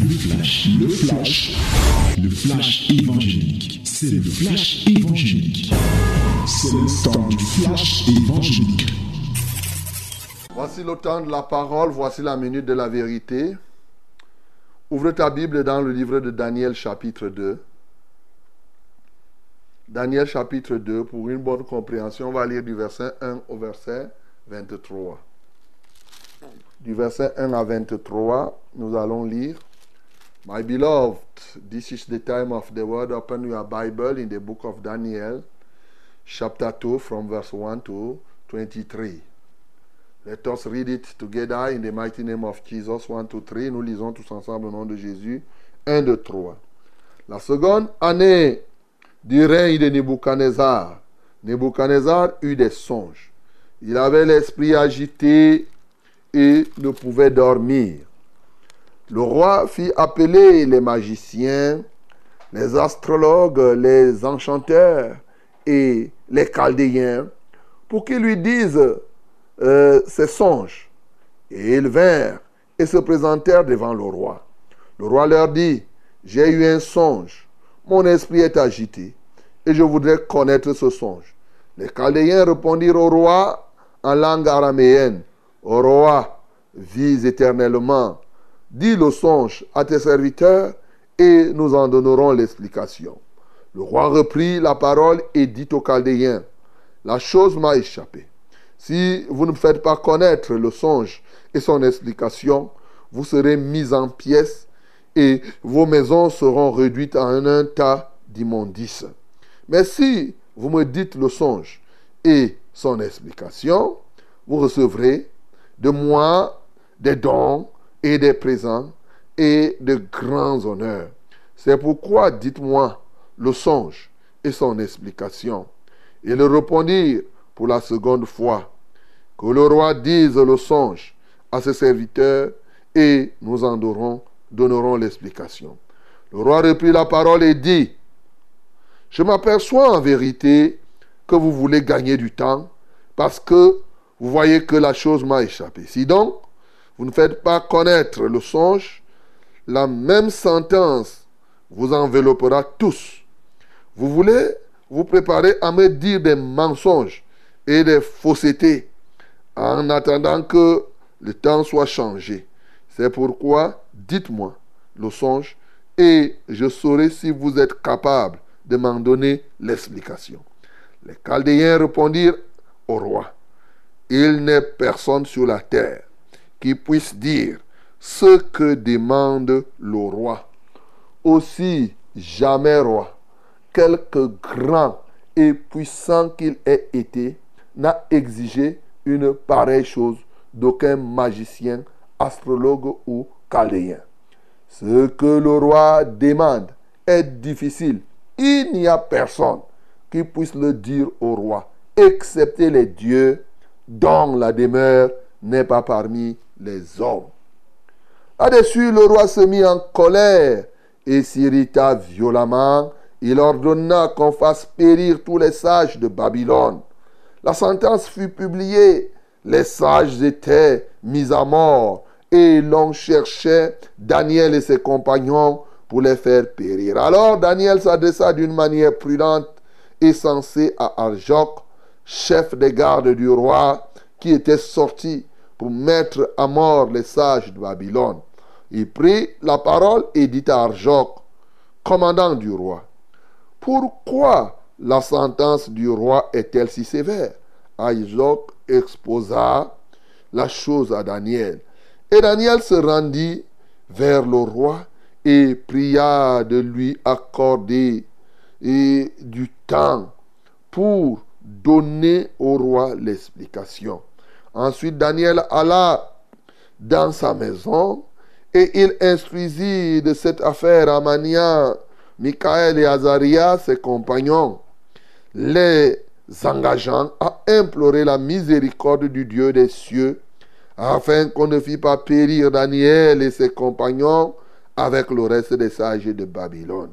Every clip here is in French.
Le flash, le flash, le flash évangélique. C'est le flash évangélique. C'est le temps du flash évangélique. Voici le temps de la parole, voici la minute de la vérité. Ouvre ta Bible dans le livre de Daniel chapitre 2. Daniel chapitre 2, pour une bonne compréhension, on va lire du verset 1 au verset 23. Du verset 1 à 23, nous allons lire. My beloved, this is the time of the word. Open your Bible in the book of Daniel, chapter 2, from verse 1 to 23. Let us read it together in the mighty name of Jesus. 1, 2, 3. Nous lisons tous ensemble au nom de Jésus. 1, 2, 3. La seconde année du règne de Nebuchadnezzar. Nebuchadnezzar eut des songes. Il avait l'esprit agité et ne pouvait dormir. Le roi fit appeler les magiciens, les astrologues, les enchanteurs et les chaldéens pour qu'ils lui disent euh, ses songes. Et ils vinrent et se présentèrent devant le roi. Le roi leur dit, j'ai eu un songe, mon esprit est agité, et je voudrais connaître ce songe. Les Chaldéens répondirent au roi en langue araméenne, Au roi, vis éternellement, dis le songe à tes serviteurs, et nous en donnerons l'explication. Le roi reprit la parole et dit aux Chaldéens, La chose m'a échappé. Si vous ne faites pas connaître le songe et son explication, vous serez mis en pièces et vos maisons seront réduites à un, tas d'immondices. Mais si vous me dites le songe et son explication, vous recevrez de moi des dons et des présents et de grands honneurs. C'est pourquoi dites-moi le songe et son explication. Ils répondirent pour la seconde fois que le roi dise le songe à ses serviteurs et nous en donnerons, donnerons l'explication. Le roi reprit la parole et dit, je m'aperçois en vérité que vous voulez gagner du temps parce que vous voyez que la chose m'a échappé. Si donc vous ne faites pas connaître le songe, la même sentence vous enveloppera tous. Vous voulez vous préparer à me dire des mensonges et des faussetés en attendant que le temps soit changé. C'est pourquoi dites-moi le songe et je saurai si vous êtes capable de m'en donner l'explication. Les Chaldéens répondirent au roi, Il n'est personne sur la terre qui puisse dire ce que demande le roi. Aussi, jamais roi, quelque grand et puissant qu'il ait été, n'a exigé une pareille chose d'aucun magicien, astrologue ou chaldéen. Ce que le roi demande est difficile il n'y a personne qui puisse le dire au roi, excepté les dieux dont la demeure n'est pas parmi les hommes. Là-dessus, le roi se mit en colère et s'irrita violemment. Il ordonna qu'on fasse périr tous les sages de Babylone. La sentence fut publiée. Les sages étaient mis à mort et l'on cherchait Daniel et ses compagnons pour les faire périr. Alors Daniel s'adressa d'une manière prudente et sensée à Arjoc, chef des gardes du roi, qui était sorti pour mettre à mort les sages de Babylone. Il prit la parole et dit à Arjoc, commandant du roi, pourquoi la sentence du roi est-elle si sévère? Arjoc exposa la chose à Daniel. Et Daniel se rendit vers le roi et pria de lui accorder du temps pour donner au roi l'explication. Ensuite, Daniel alla dans sa maison et il instruisit de cette affaire Amania, Michael et Azaria, ses compagnons, les engageant à implorer la miséricorde du Dieu des cieux, afin qu'on ne fît pas périr Daniel et ses compagnons avec le reste des sages de Babylone.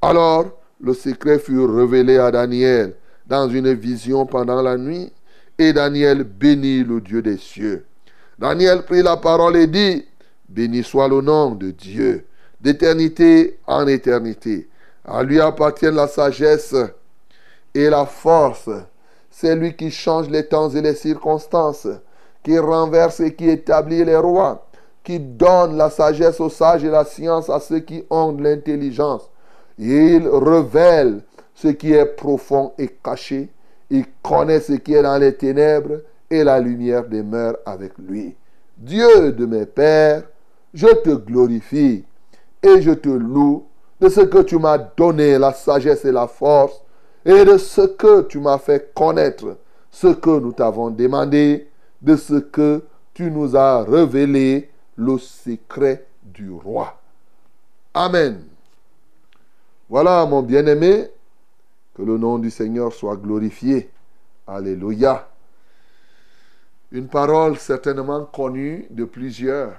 Alors le secret fut révélé à Daniel dans une vision pendant la nuit, et Daniel bénit le Dieu des cieux. Daniel prit la parole et dit, Béni soit le nom de Dieu, d'éternité en éternité. À lui appartient la sagesse et la force. C'est lui qui change les temps et les circonstances, qui renverse et qui établit les rois, qui donne la sagesse aux sages et la science à ceux qui ont de l'intelligence. Il révèle ce qui est profond et caché. Il connaît ce qui est dans les ténèbres et la lumière demeure avec lui. Dieu de mes pères, je te glorifie et je te loue de ce que tu m'as donné la sagesse et la force et de ce que tu m'as fait connaître, ce que nous t'avons demandé, de ce que tu nous as révélé, le secret du roi. Amen. Voilà, mon bien-aimé, que le nom du Seigneur soit glorifié. Alléluia. Une parole certainement connue de plusieurs.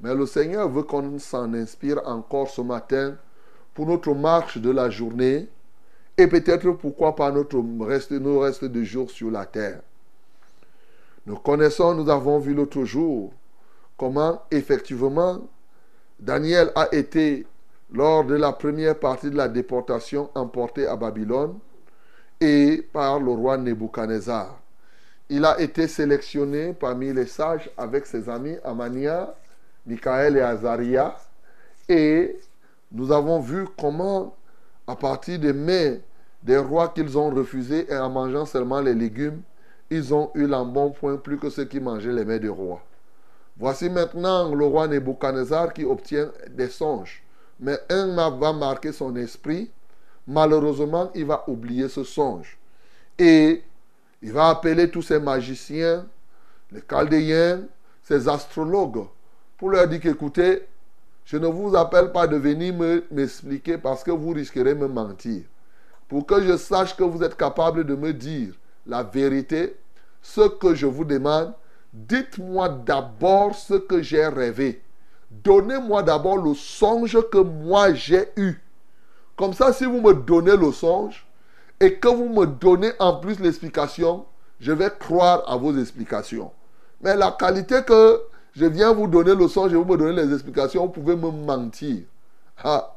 Mais le Seigneur veut qu'on s'en inspire encore ce matin pour notre marche de la journée et peut-être pourquoi pas notre reste, nos restes de jours sur la terre. Nous connaissons, nous avons vu l'autre jour comment effectivement Daniel a été, lors de la première partie de la déportation, emporté à Babylone et par le roi Nebuchadnezzar. Il a été sélectionné parmi les sages avec ses amis Amania, Michael et Azaria. Et nous avons vu comment, à partir des mets des rois qu'ils ont refusés et en mangeant seulement les légumes, ils ont eu l'embonpoint plus que ceux qui mangeaient les mets des rois. Voici maintenant le roi Nebuchadnezzar qui obtient des songes. Mais un va marquer son esprit. Malheureusement, il va oublier ce songe. Et il va appeler tous ces magiciens, les chaldéens, ces astrologues, pour leur dire qu'écoutez, je ne vous appelle pas de venir m'expliquer parce que vous risquerez de me mentir. Pour que je sache que vous êtes capable de me dire la vérité, ce que je vous demande, dites-moi d'abord ce que j'ai rêvé. Donnez-moi d'abord le songe que moi j'ai eu. Comme ça, si vous me donnez le songe, et que vous me donnez en plus l'explication, je vais croire à vos explications. Mais la qualité que je viens vous donner le son, je vous me donner les explications, vous pouvez me mentir. Ah,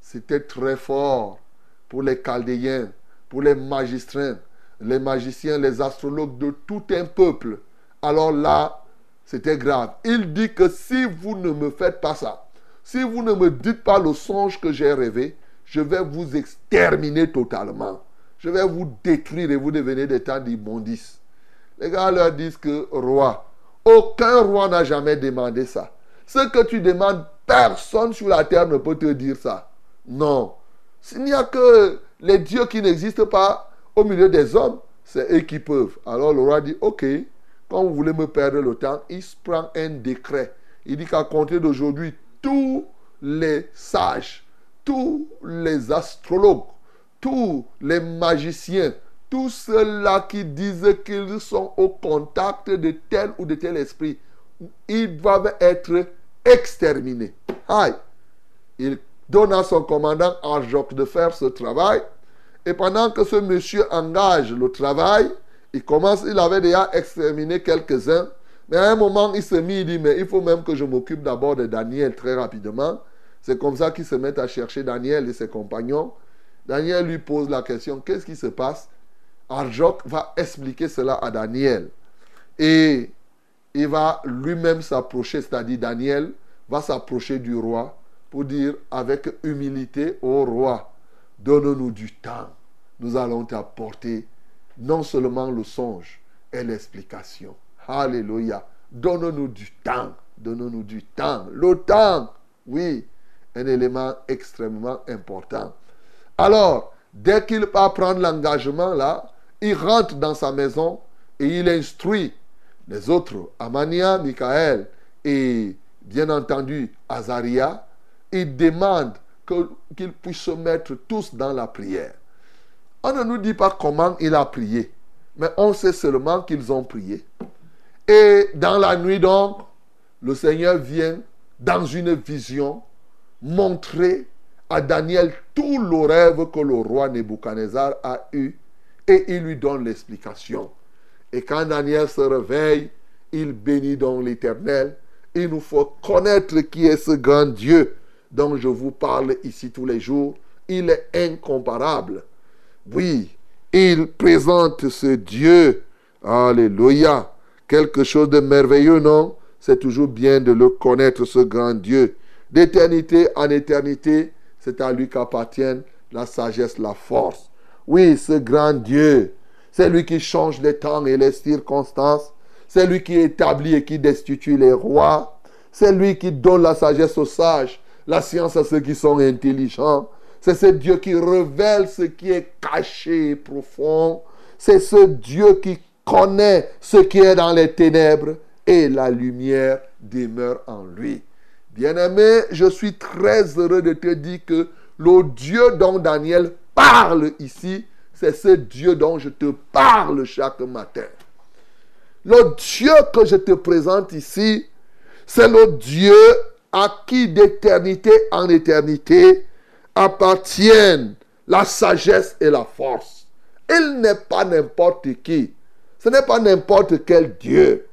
c'était très fort pour les Chaldéens, pour les magistrats, les magiciens, les astrologues de tout un peuple. Alors là, c'était grave. Il dit que si vous ne me faites pas ça, si vous ne me dites pas le songe que j'ai rêvé, je vais vous exterminer totalement. Je vais vous détruire et vous devenez des temps d'immondice. Les gars leur disent que roi, aucun roi n'a jamais demandé ça. Ce que tu demandes, personne sur la terre ne peut te dire ça. Non. S'il n'y a que les dieux qui n'existent pas au milieu des hommes, c'est eux qui peuvent. Alors le roi dit, ok, quand vous voulez me perdre le temps, il prend un décret. Il dit qu'à compter d'aujourd'hui, tous les sages tous les astrologues, tous les magiciens, tous ceux-là qui disent qu'ils sont au contact de tel ou de tel esprit, ils doivent être exterminés. Aïe. Il donne à son commandant Arjoc de faire ce travail. Et pendant que ce monsieur engage le travail, il commence, il avait déjà exterminé quelques-uns. Mais à un moment, il se mit, il dit, mais il faut même que je m'occupe d'abord de Daniel très rapidement. C'est comme ça qu'ils se mettent à chercher Daniel et ses compagnons. Daniel lui pose la question, qu'est-ce qui se passe? Arjok va expliquer cela à Daniel. Et il va lui-même s'approcher, c'est-à-dire Daniel va s'approcher du roi pour dire avec humilité au roi, donne-nous du temps. Nous allons t'apporter non seulement le songe et l'explication. Alléluia. Donne-nous du temps. Donne-nous du temps. Le temps, oui un élément extrêmement important. Alors, dès qu'il va prendre l'engagement là, il rentre dans sa maison et il instruit les autres, Amania, Michael et bien entendu Azaria. Il demande qu'ils puissent se mettre tous dans la prière. On ne nous dit pas comment il a prié, mais on sait seulement qu'ils ont prié. Et dans la nuit donc, le Seigneur vient dans une vision montrer à Daniel tout le rêve que le roi Nebuchadnezzar a eu et il lui donne l'explication. Et quand Daniel se réveille, il bénit donc l'Éternel. Il nous faut connaître qui est ce grand Dieu dont je vous parle ici tous les jours, il est incomparable. Oui, il présente ce Dieu. Alléluia. Quelque chose de merveilleux, non? C'est toujours bien de le connaître, ce grand Dieu. D'éternité en éternité, c'est à lui qu'appartiennent la sagesse, la force. Oui, ce grand Dieu, c'est lui qui change les temps et les circonstances. C'est lui qui établit et qui destitue les rois. C'est lui qui donne la sagesse aux sages, la science à ceux qui sont intelligents. C'est ce Dieu qui révèle ce qui est caché et profond. C'est ce Dieu qui connaît ce qui est dans les ténèbres et la lumière demeure en lui. Bien-aimé, je suis très heureux de te dire que le Dieu dont Daniel parle ici, c'est ce Dieu dont je te parle chaque matin. Le Dieu que je te présente ici, c'est le Dieu à qui d'éternité en éternité appartiennent la sagesse et la force. Il n'est pas n'importe qui. Ce n'est pas n'importe quel Dieu.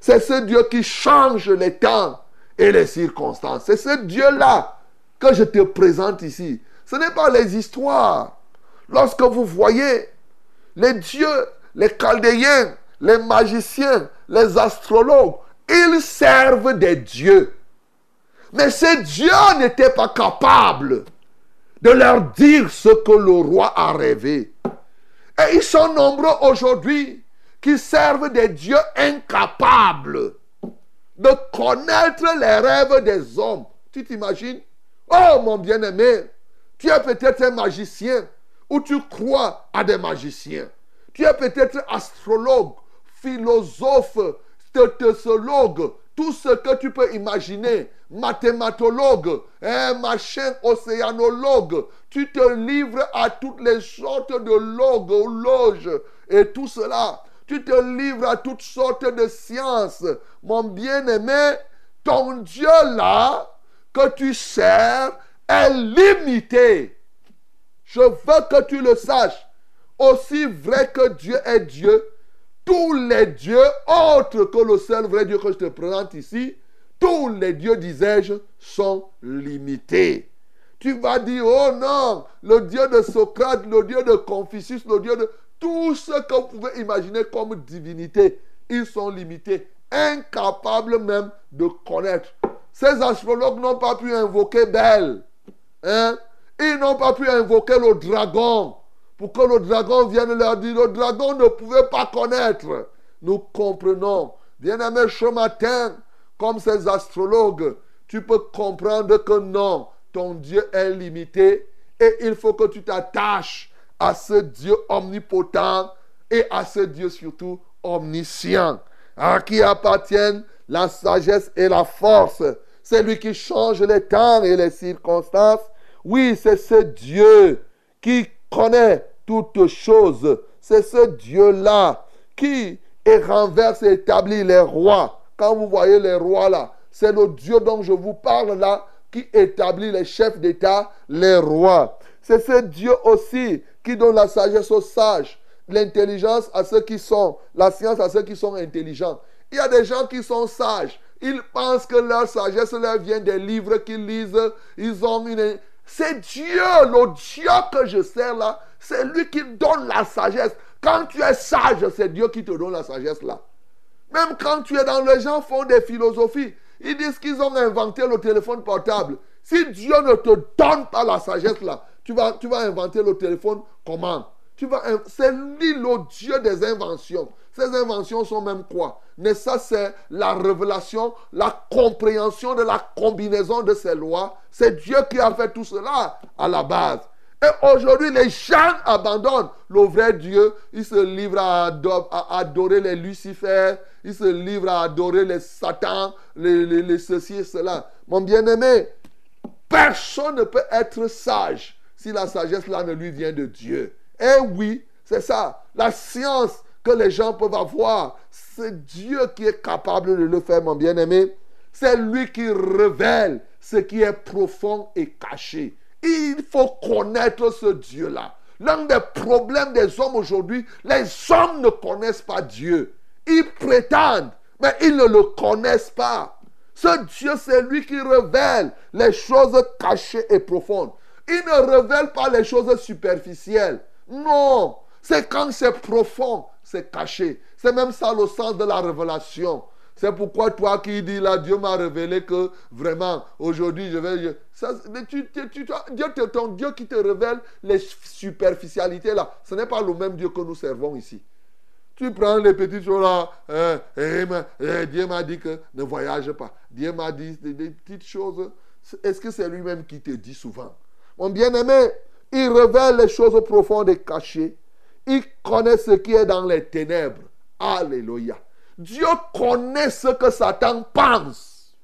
C'est ce Dieu qui change les temps et les circonstances. C'est ce Dieu-là que je te présente ici. Ce n'est pas les histoires. Lorsque vous voyez les dieux, les chaldéens, les magiciens, les astrologues, ils servent des dieux. Mais ces dieux n'étaient pas capables de leur dire ce que le roi a rêvé. Et ils sont nombreux aujourd'hui qui servent des dieux incapables de connaître les rêves des hommes. Tu t'imagines? Oh mon bien-aimé, tu es peut-être un magicien ou tu crois à des magiciens. Tu es peut-être astrologue, philosophe, stéthologue, tout ce que tu peux imaginer, mathématologue, un machin océanologue. Tu te livres à toutes les sortes de loges, loges et tout cela. Tu te livres à toutes sortes de sciences. Mon bien-aimé, ton Dieu là, que tu sers, est limité. Je veux que tu le saches. Aussi vrai que Dieu est Dieu, tous les dieux autres que le seul vrai Dieu que je te présente ici, tous les dieux, disais-je, sont limités. Tu vas dire, oh non, le Dieu de Socrate, le Dieu de Confucius, le Dieu de... Tout ce que vous pouvez imaginer comme divinité, ils sont limités, incapables même de connaître. Ces astrologues n'ont pas pu invoquer Belle. Hein? Ils n'ont pas pu invoquer le dragon pour que le dragon vienne leur dire. Le dragon ne pouvait pas connaître. Nous comprenons. Bien-aimé, ce matin, comme ces astrologues, tu peux comprendre que non, ton Dieu est limité et il faut que tu t'attaches à ce Dieu omnipotent et à ce Dieu surtout omniscient, à qui appartiennent la sagesse et la force. C'est lui qui change les temps et les circonstances. Oui, c'est ce Dieu qui connaît toutes choses. C'est ce Dieu-là qui renverse et établit les rois. Quand vous voyez les rois là, c'est le Dieu dont je vous parle là qui établit les chefs d'État, les rois. C'est ce Dieu aussi qui donne la sagesse aux sages, l'intelligence à ceux qui sont, la science à ceux qui sont intelligents. Il y a des gens qui sont sages. Ils pensent que leur sagesse leur vient des livres qu'ils lisent. Ils ont une... C'est Dieu, le Dieu que je sers là. C'est lui qui donne la sagesse. Quand tu es sage, c'est Dieu qui te donne la sagesse là. Même quand tu es dans les gens font des philosophies. Ils disent qu'ils ont inventé le téléphone portable. Si Dieu ne te donne pas la sagesse là, tu vas, tu vas inventer le téléphone comment? C'est lui le Dieu des inventions. Ces inventions sont même quoi? Mais ça, c'est la révélation, la compréhension de la combinaison de ces lois. C'est Dieu qui a fait tout cela à la base. Et aujourd'hui, les gens abandonnent le vrai Dieu. Ils se livrent à, adorer les Lucifères. Ils se livrent à adorer les Satan, les, les, les ceci et cela. Mon bien-aimé, personne ne peut être sage si la sagesse là ne lui vient de Dieu. Eh oui, c'est ça. La science que les gens peuvent avoir, c'est Dieu qui est capable de le faire, mon bien-aimé. C'est lui qui révèle ce qui est profond et caché. Il faut connaître ce Dieu-là. L'un des problèmes des hommes aujourd'hui, les hommes ne connaissent pas Dieu. Ils prétendent, mais ils ne le connaissent pas. Ce Dieu, c'est lui qui révèle les choses cachées et profondes. Il ne révèle pas les choses superficielles. Non, c'est quand c'est profond, c'est caché. C'est même ça le sens de la révélation. C'est pourquoi toi qui dis là, Dieu m'a révélé que vraiment, aujourd'hui, je vais... ça, tu, Dieu, ton Dieu qui te révèle les superficialités là. Ce n'est pas le même Dieu que nous servons ici. Tu prends les petites choses là. Hein, Dieu m'a dit que ne voyage pas. Dieu m'a dit des, petites choses. Est-ce que c'est lui-même qui te dit souvent? Mon bien-aimé, il révèle les choses profondes et cachées. Il connaît ce qui est dans les ténèbres. Alléluia. Dieu connaît ce que Satan pense.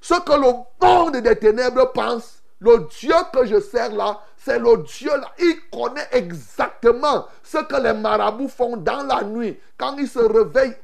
Ce que le monde des ténèbres pense. Le Dieu que je sers là, c'est le Dieu là. Il connaît exactement ce que les marabouts font dans la nuit. Quand ils se réveillent,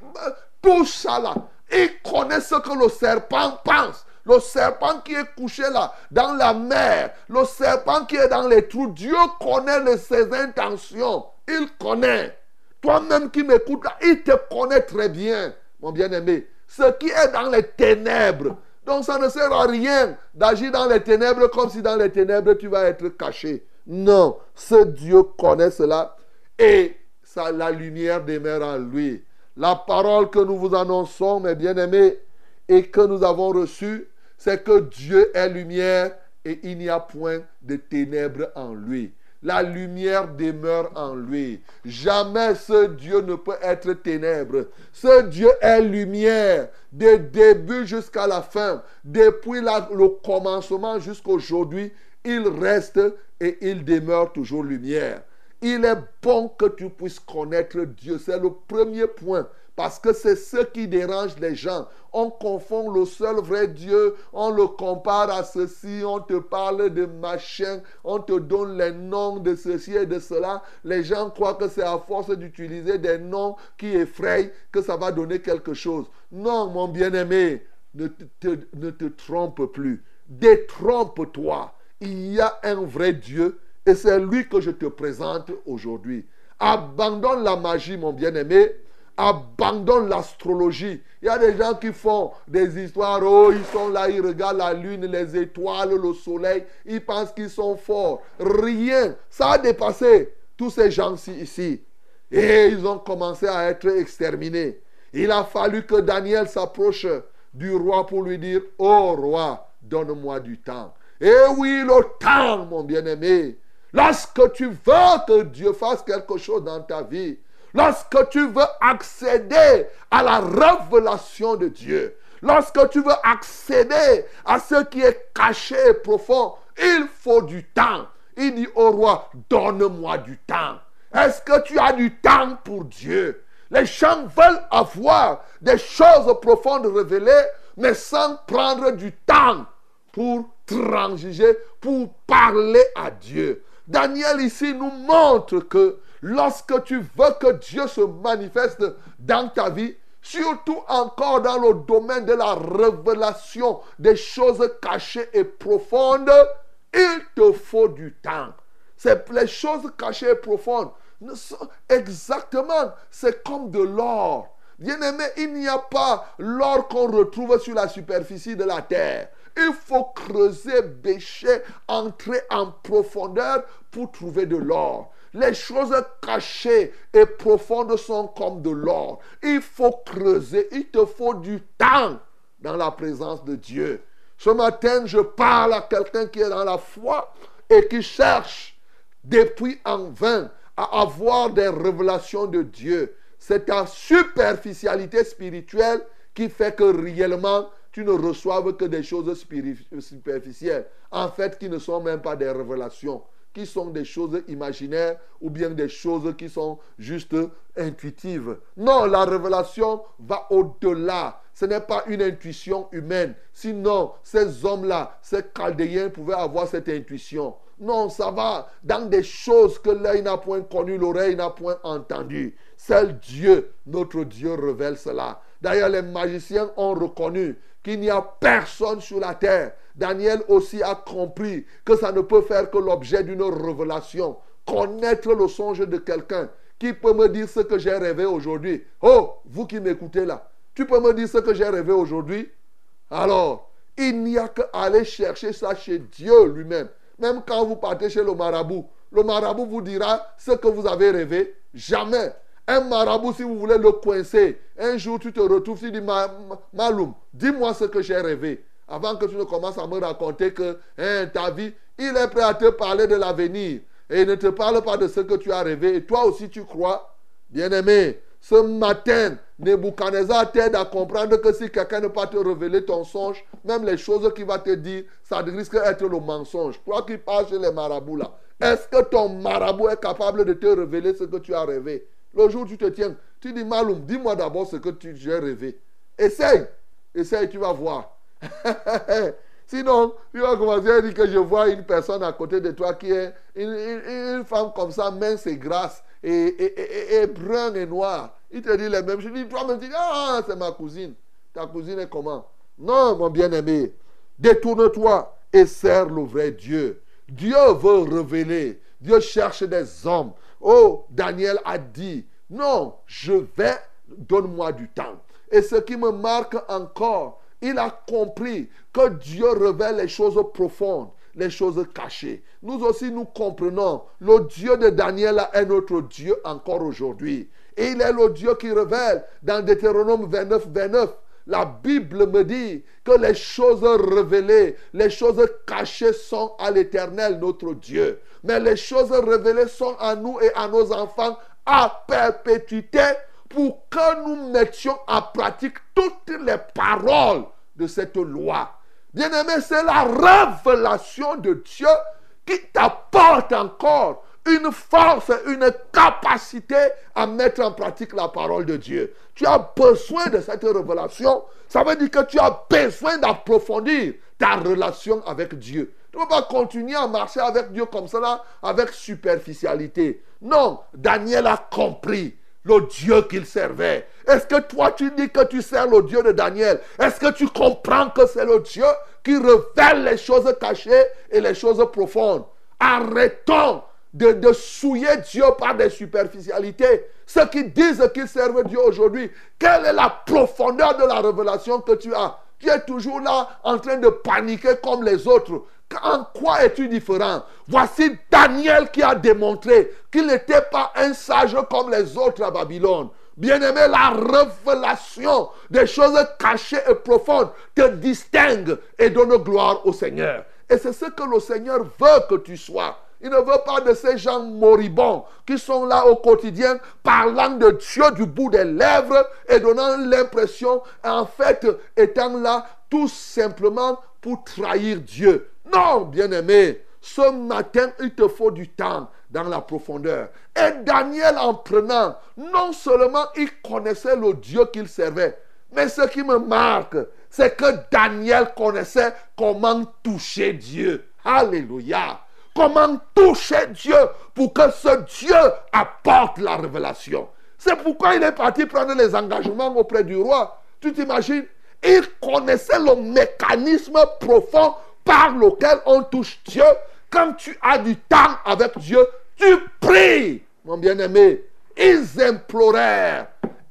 tout ça là. Il connaît ce que le serpent pense. Le serpent qui est couché là, dans la mer. Le serpent qui est dans les trous. Dieu connaît ses intentions. Il connaît. Toi-même qui m'écoutes là, il te connaît très bien, mon bien-aimé. Ce qui est dans les ténèbres. Donc ça ne sert à rien d'agir dans les ténèbres comme si dans les ténèbres tu vas être caché. Non, ce Dieu connaît cela et ça, la lumière demeure en lui. La parole que nous vous annonçons, mes bien-aimés, et que nous avons reçue, c'est que Dieu est lumière et il n'y a point de ténèbres en lui. La lumière demeure en lui. Jamais ce Dieu ne peut être ténèbres. Ce Dieu est lumière, du début jusqu'à la fin. Depuis le commencement jusqu'à aujourd'hui, il reste et il demeure toujours lumière. Il est bon que tu puisses connaître Dieu. C'est le premier point. Parce que c'est ce qui dérange les gens. On confond le seul vrai Dieu, on le compare à ceci, on te parle de machin, on te donne les noms de ceci et de cela. Les gens croient que c'est à force d'utiliser des noms qui effrayent que ça va donner quelque chose. Non, mon bien-aimé, ne te, ne te trompe plus. Détrompe-toi. Il y a un vrai Dieu et c'est lui que je te présente aujourd'hui. Abandonne la magie, mon bien-aimé abandonne l'astrologie. Il y a des gens qui font des histoires, oh, ils sont là, ils regardent la lune, les étoiles, le soleil, ils pensent qu'ils sont forts. Rien. Ça a dépassé tous ces gens-ci ici. Et ils ont commencé à être exterminés. Il a fallu que Daniel s'approche du roi pour lui dire, oh roi, donne-moi du temps. Et oui, le temps, mon bien-aimé. Lorsque tu veux que Dieu fasse quelque chose dans ta vie, Lorsque tu veux accéder à la révélation de Dieu, lorsque tu veux accéder à ce qui est caché et profond, il faut du temps. Il dit au roi, donne-moi du temps. Est-ce que tu as du temps pour Dieu? Les gens veulent avoir des choses profondes révélées, mais sans prendre du temps pour transiger, pour parler à Dieu. Daniel ici nous montre que Lorsque tu veux que Dieu se manifeste dans ta vie, surtout encore dans le domaine de la révélation des choses cachées et profondes, il te faut du temps. C'est les choses cachées et profondes. Exactement, c'est comme de l'or. Bien-aimé, il n'y a pas l'or qu'on retrouve sur la superficie de la terre. Il faut creuser, bêcher, entrer en profondeur pour trouver de l'or. Les choses cachées et profondes sont comme de l'or. Il faut creuser, il te faut du temps dans la présence de Dieu. Ce matin, je parle à quelqu'un qui est dans la foi et qui cherche depuis en vain à avoir des révélations de Dieu. C'est ta superficialité spirituelle qui fait que réellement tu ne reçoives que des choses superficielles, en fait qui ne sont même pas des révélations qui sont des choses imaginaires ou bien des choses qui sont juste intuitives. Non, la révélation va au-delà. Ce n'est pas une intuition humaine. Sinon, ces hommes-là, ces chaldéens pouvaient avoir cette intuition. Non, ça va dans des choses que l'œil n'a point connu, l'oreille n'a point entendu. Seul Dieu, notre Dieu, révèle cela. D'ailleurs, les magiciens ont reconnu qu'il n'y a personne sur la terre Daniel aussi a compris que ça ne peut faire que l'objet d'une révélation. Connaître le songe de quelqu'un qui peut me dire ce que j'ai rêvé aujourd'hui. Oh, vous qui m'écoutez là, tu peux me dire ce que j'ai rêvé aujourd'hui? Alors, il n'y a qu'à aller chercher ça chez Dieu lui-même. Même quand vous partez chez le marabout, le marabout vous dira ce que vous avez rêvé. Jamais. Un marabout, si vous voulez le coincer, un jour tu te retrouves, tu dis Maloum, dis-moi ce que j'ai rêvé. Avant que tu ne commences à me raconter que hein, ta vie, il est prêt à te parler de l'avenir. Et il ne te parle pas de ce que tu as rêvé. Et toi aussi, tu crois, bien-aimé, ce matin, Nebuchadnezzar t'aide à comprendre que si quelqu'un ne peut pas te révéler ton songe, même les choses qu'il va te dire, ça risque d'être le mensonge. Toi qui parles chez les marabouts là, est-ce que ton marabout est capable de te révéler ce que tu as rêvé? Le jour où tu te tiens, tu dis Maloum, dis-moi d'abord ce que tu as rêvé. Essaye, essaye, tu vas voir. Sinon, tu vas commencer à dire que je vois une personne à côté de toi qui est une, femme comme ça, mince et grasse, et, et, et, brun et noir. Il te dit les mêmes choses. Toi-même, tu dis, ah, c'est ma cousine. Ta cousine est comment? Non, mon bien-aimé. Détourne-toi et sers le vrai Dieu. Dieu veut révéler. Dieu cherche des hommes. Oh, Daniel a dit, non, je vais, donne-moi du temps. Et ce qui me marque encore, il a compris que Dieu révèle les choses profondes, les choses cachées. Nous aussi, nous comprenons, le Dieu de Daniel est notre Dieu encore aujourd'hui. Et il est le Dieu qui révèle dans Deutéronome 29, 29. La Bible me dit que les choses révélées, les choses cachées sont à l'Éternel, notre Dieu. Mais les choses révélées sont à nous et à nos enfants à perpétuité pour que nous mettions en pratique toutes les paroles de cette loi. Bien-aimé, c'est la révélation de Dieu qui t'apporte encore une force, une capacité à mettre en pratique la parole de Dieu. Tu as besoin de cette révélation. Ça veut dire que tu as besoin d'approfondir ta relation avec Dieu. Tu ne peux pas continuer à marcher avec Dieu comme cela, avec superficialité. Non, Daniel a compris le Dieu qu'il servait. Est-ce que toi tu dis que tu sers le Dieu de Daniel? Est-ce que tu comprends que c'est le Dieu qui révèle les choses cachées et les choses profondes? Arrêtons de, souiller Dieu par des superficialités. Ceux qui disent qu'ils servent Dieu aujourd'hui, quelle est la profondeur de la révélation que tu as? Tu es toujours là en train de paniquer comme les autres. En quoi es-tu différent? Voici Daniel qui a démontré qu'il n'était pas un sage comme les autres à Babylone. Bien-aimé, la révélation des choses cachées et profondes te distingue et donne gloire au Seigneur. Et c'est ce que le Seigneur veut que tu sois. Il ne veut pas de ces gens moribonds qui sont là au quotidien parlant de Dieu du bout des lèvres et donnant l'impression, en fait, étant là tout simplement pour trahir Dieu. Non, bien-aimé, ce matin, il te faut du temps dans la profondeur. Et Daniel, en prenant, non seulement il connaissait le Dieu qu'il servait, mais ce qui me marque, c'est que Daniel connaissait comment toucher Dieu. Alléluia. Comment toucher Dieu pour que ce Dieu apporte la révélation. C'est pourquoi il est parti prendre les engagements auprès du roi. Tu t'imagines? Il connaissait le mécanisme profond par lequel on touche Dieu. Quand tu as du temps avec Dieu, tu pries, mon bien-aimé. Ils implorèrent.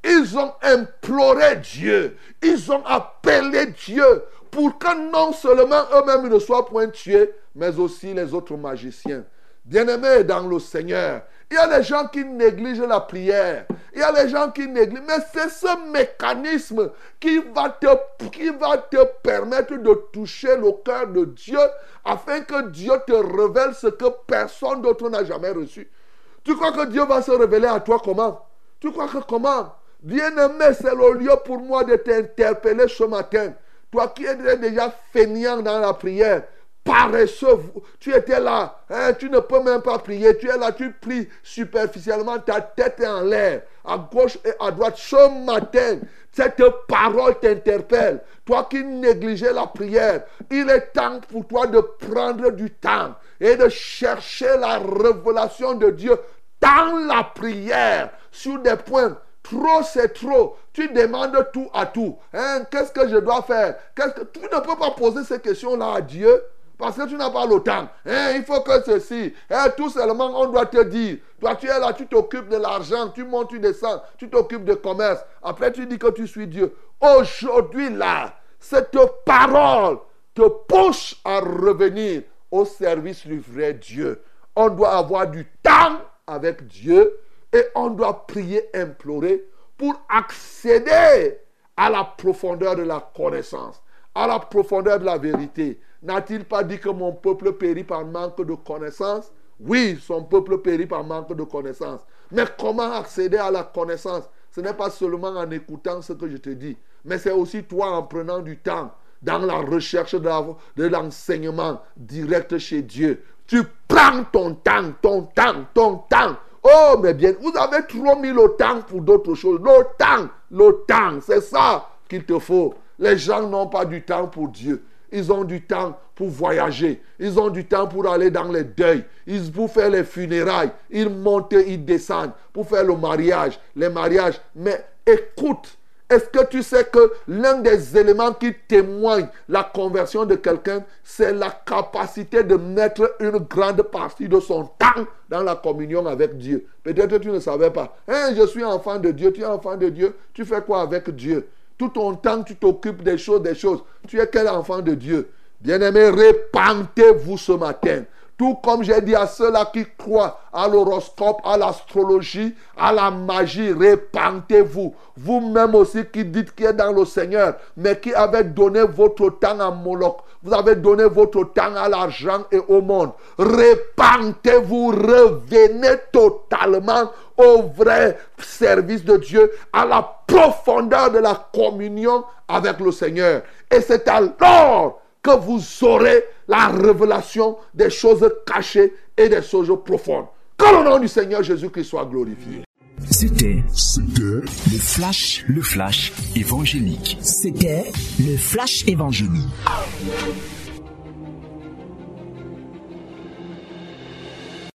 Ils ont imploré Dieu. Ils ont appelé Dieu pour que non seulement eux-mêmes ne soient point tués, mais aussi les autres magiciens. Bien-aimés dans le Seigneur, il y a des gens qui négligent la prière. Il y a des gens qui négligent. Mais c'est ce mécanisme qui va, te, qui va te permettre de toucher le cœur de Dieu afin que Dieu te révèle ce que personne d'autre n'a jamais reçu. Tu crois que Dieu va se révéler à toi comment? Tu crois que comment? Bien-aimé, c'est le lieu pour moi de t'interpeller ce matin. Toi qui es déjà feignant dans la prière, paresseux. Tu étais là, hein, tu ne peux même pas prier. Tu es là, tu pries superficiellement, ta tête est en l'air, à gauche et à droite. Ce matin, cette parole t'interpelle. Toi qui négligeais la prière, il est temps pour toi de prendre du temps et de chercher la révélation de Dieu dans la prière sur des points Trop, c'est trop. Tu demandes tout à tout. Hein, Qu'est-ce que je dois faire? Que... Tu ne peux pas poser ces questions-là à Dieu. Parce que tu n'as pas le temps. Hein, il faut que ceci. Hein, tout seulement, on doit te dire. Toi, tu es là, tu t'occupes de l'argent, tu montes, tu descends, tu t'occupes de commerce. Après, tu dis que tu suis Dieu. Aujourd'hui, là, cette parole te pousse à revenir au service du vrai Dieu. On doit avoir du temps avec Dieu et on doit prier, implorer pour accéder à la profondeur de la connaissance, à la profondeur de la vérité. N'a-t-il pas dit que mon peuple périt par manque de connaissance? Oui, son peuple périt par manque de connaissance. Mais comment accéder à la connaissance? Ce n'est pas seulement en écoutant ce que je te dis, mais c'est aussi toi en prenant du temps dans la recherche de l'enseignement direct chez Dieu. Tu prends ton temps, ton temps, ton temps. Oh, mais bien, vous avez trop mis le temps pour d'autres choses. Le temps, le temps, c'est ça qu'il te faut. Les gens n'ont pas du temps pour Dieu. Ils ont du temps pour voyager. Ils ont du temps pour aller dans les deuils. Ils, pour faire les funérailles. Ils montent, ils descendent. Pour faire le mariage, les mariages. Mais écoute, est-ce que tu sais que l'un des éléments qui témoigne la conversion de quelqu'un, c'est la capacité de mettre une grande partie de son temps dans la communion avec Dieu? Peut-être que tu ne savais pas. Hein, je suis enfant de Dieu, tu es enfant de Dieu, tu fais quoi avec Dieu? Tout ton temps, tu t'occupes des choses, des choses. Tu es quel enfant de Dieu? Bien-aimé, répandez-vous ce matin. Tout comme j'ai dit à ceux-là qui croient à l'horoscope, à l'astrologie, à la magie, répentez-vous. Vous-même aussi qui dites qu'il est dans le Seigneur, mais qui avez donné votre temps à Moloch. Vous avez donné votre temps à l'argent et au monde. Répentez-vous, revenez totalement au vrai service de Dieu, à la profondeur de la communion avec le Seigneur. Et c'est alors que vous aurez la révélation des choses cachées et des choses profondes. Que le nom du Seigneur Jésus-Christ soit glorifié. C'était le flash, le flash évangélique. C'était le flash évangélique.